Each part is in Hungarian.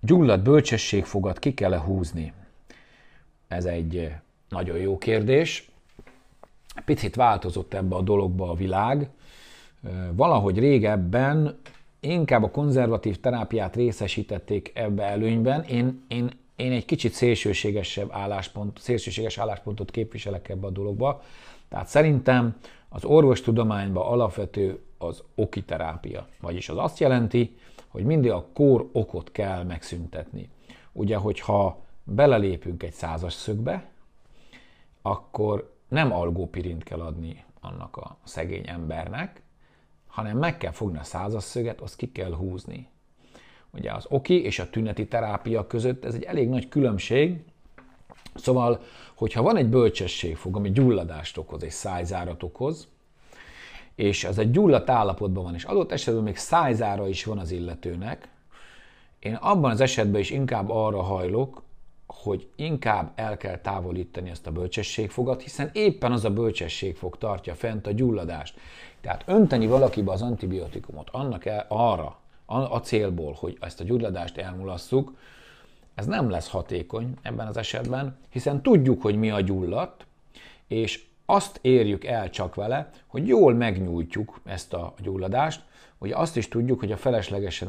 gyulladt bölcsességfogat ki kell húzni? Ez egy nagyon jó kérdés. Picit változott ebbe a dologba a világ. Valahogy régebben inkább a konzervatív terápiát részesítették ebbe előnyben. Én, én, én egy kicsit szélsőségesebb álláspont, szélsőséges álláspontot képviselek ebbe a dologba. Tehát szerintem az orvostudományban alapvető az okiterápia. Vagyis az azt jelenti, hogy mindig a kór okot kell megszüntetni. Ugye, hogyha belelépünk egy százas szögbe, akkor nem algópirint kell adni annak a szegény embernek, hanem meg kell fogni a százas szöget, azt ki kell húzni. Ugye az oki és a tüneti terápia között ez egy elég nagy különbség, Szóval, hogyha van egy bölcsességfog, ami gyulladást okoz, egy szájzárat okoz, és az egy gyulladt állapotban van, és adott esetben még szájzára is van az illetőnek, én abban az esetben is inkább arra hajlok, hogy inkább el kell távolítani ezt a bölcsességfogat, hiszen éppen az a bölcsességfog tartja fent a gyulladást. Tehát önteni valakibe az antibiotikumot annak el, arra, a célból, hogy ezt a gyulladást elmulasszuk, ez nem lesz hatékony ebben az esetben, hiszen tudjuk, hogy mi a gyulladt, és azt érjük el csak vele, hogy jól megnyújtjuk ezt a gyulladást. Ugye azt is tudjuk, hogy a feleslegesen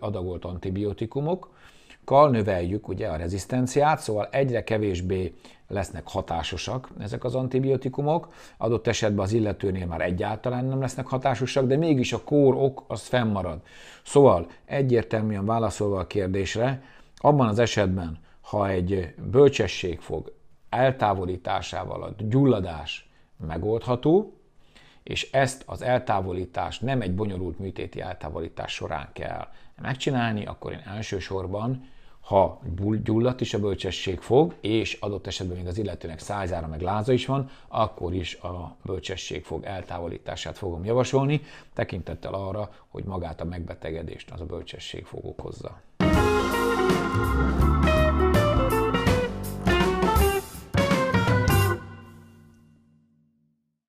adagolt antibiotikumok, kal növeljük ugye a rezisztenciát, szóval egyre kevésbé lesznek hatásosak ezek az antibiotikumok, adott esetben az illetőnél már egyáltalán nem lesznek hatásosak, de mégis a kór ok az fennmarad. Szóval egyértelműen válaszolva a kérdésre, abban az esetben, ha egy bölcsesség fog eltávolításával a gyulladás megoldható, és ezt az eltávolítást nem egy bonyolult műtéti eltávolítás során kell megcsinálni, akkor én elsősorban, ha gyulladt is a bölcsesség fog, és adott esetben még az illetőnek szájzára meg láza is van, akkor is a bölcsesség fog eltávolítását fogom javasolni, tekintettel arra, hogy magát a megbetegedést az a bölcsesség fog okozza.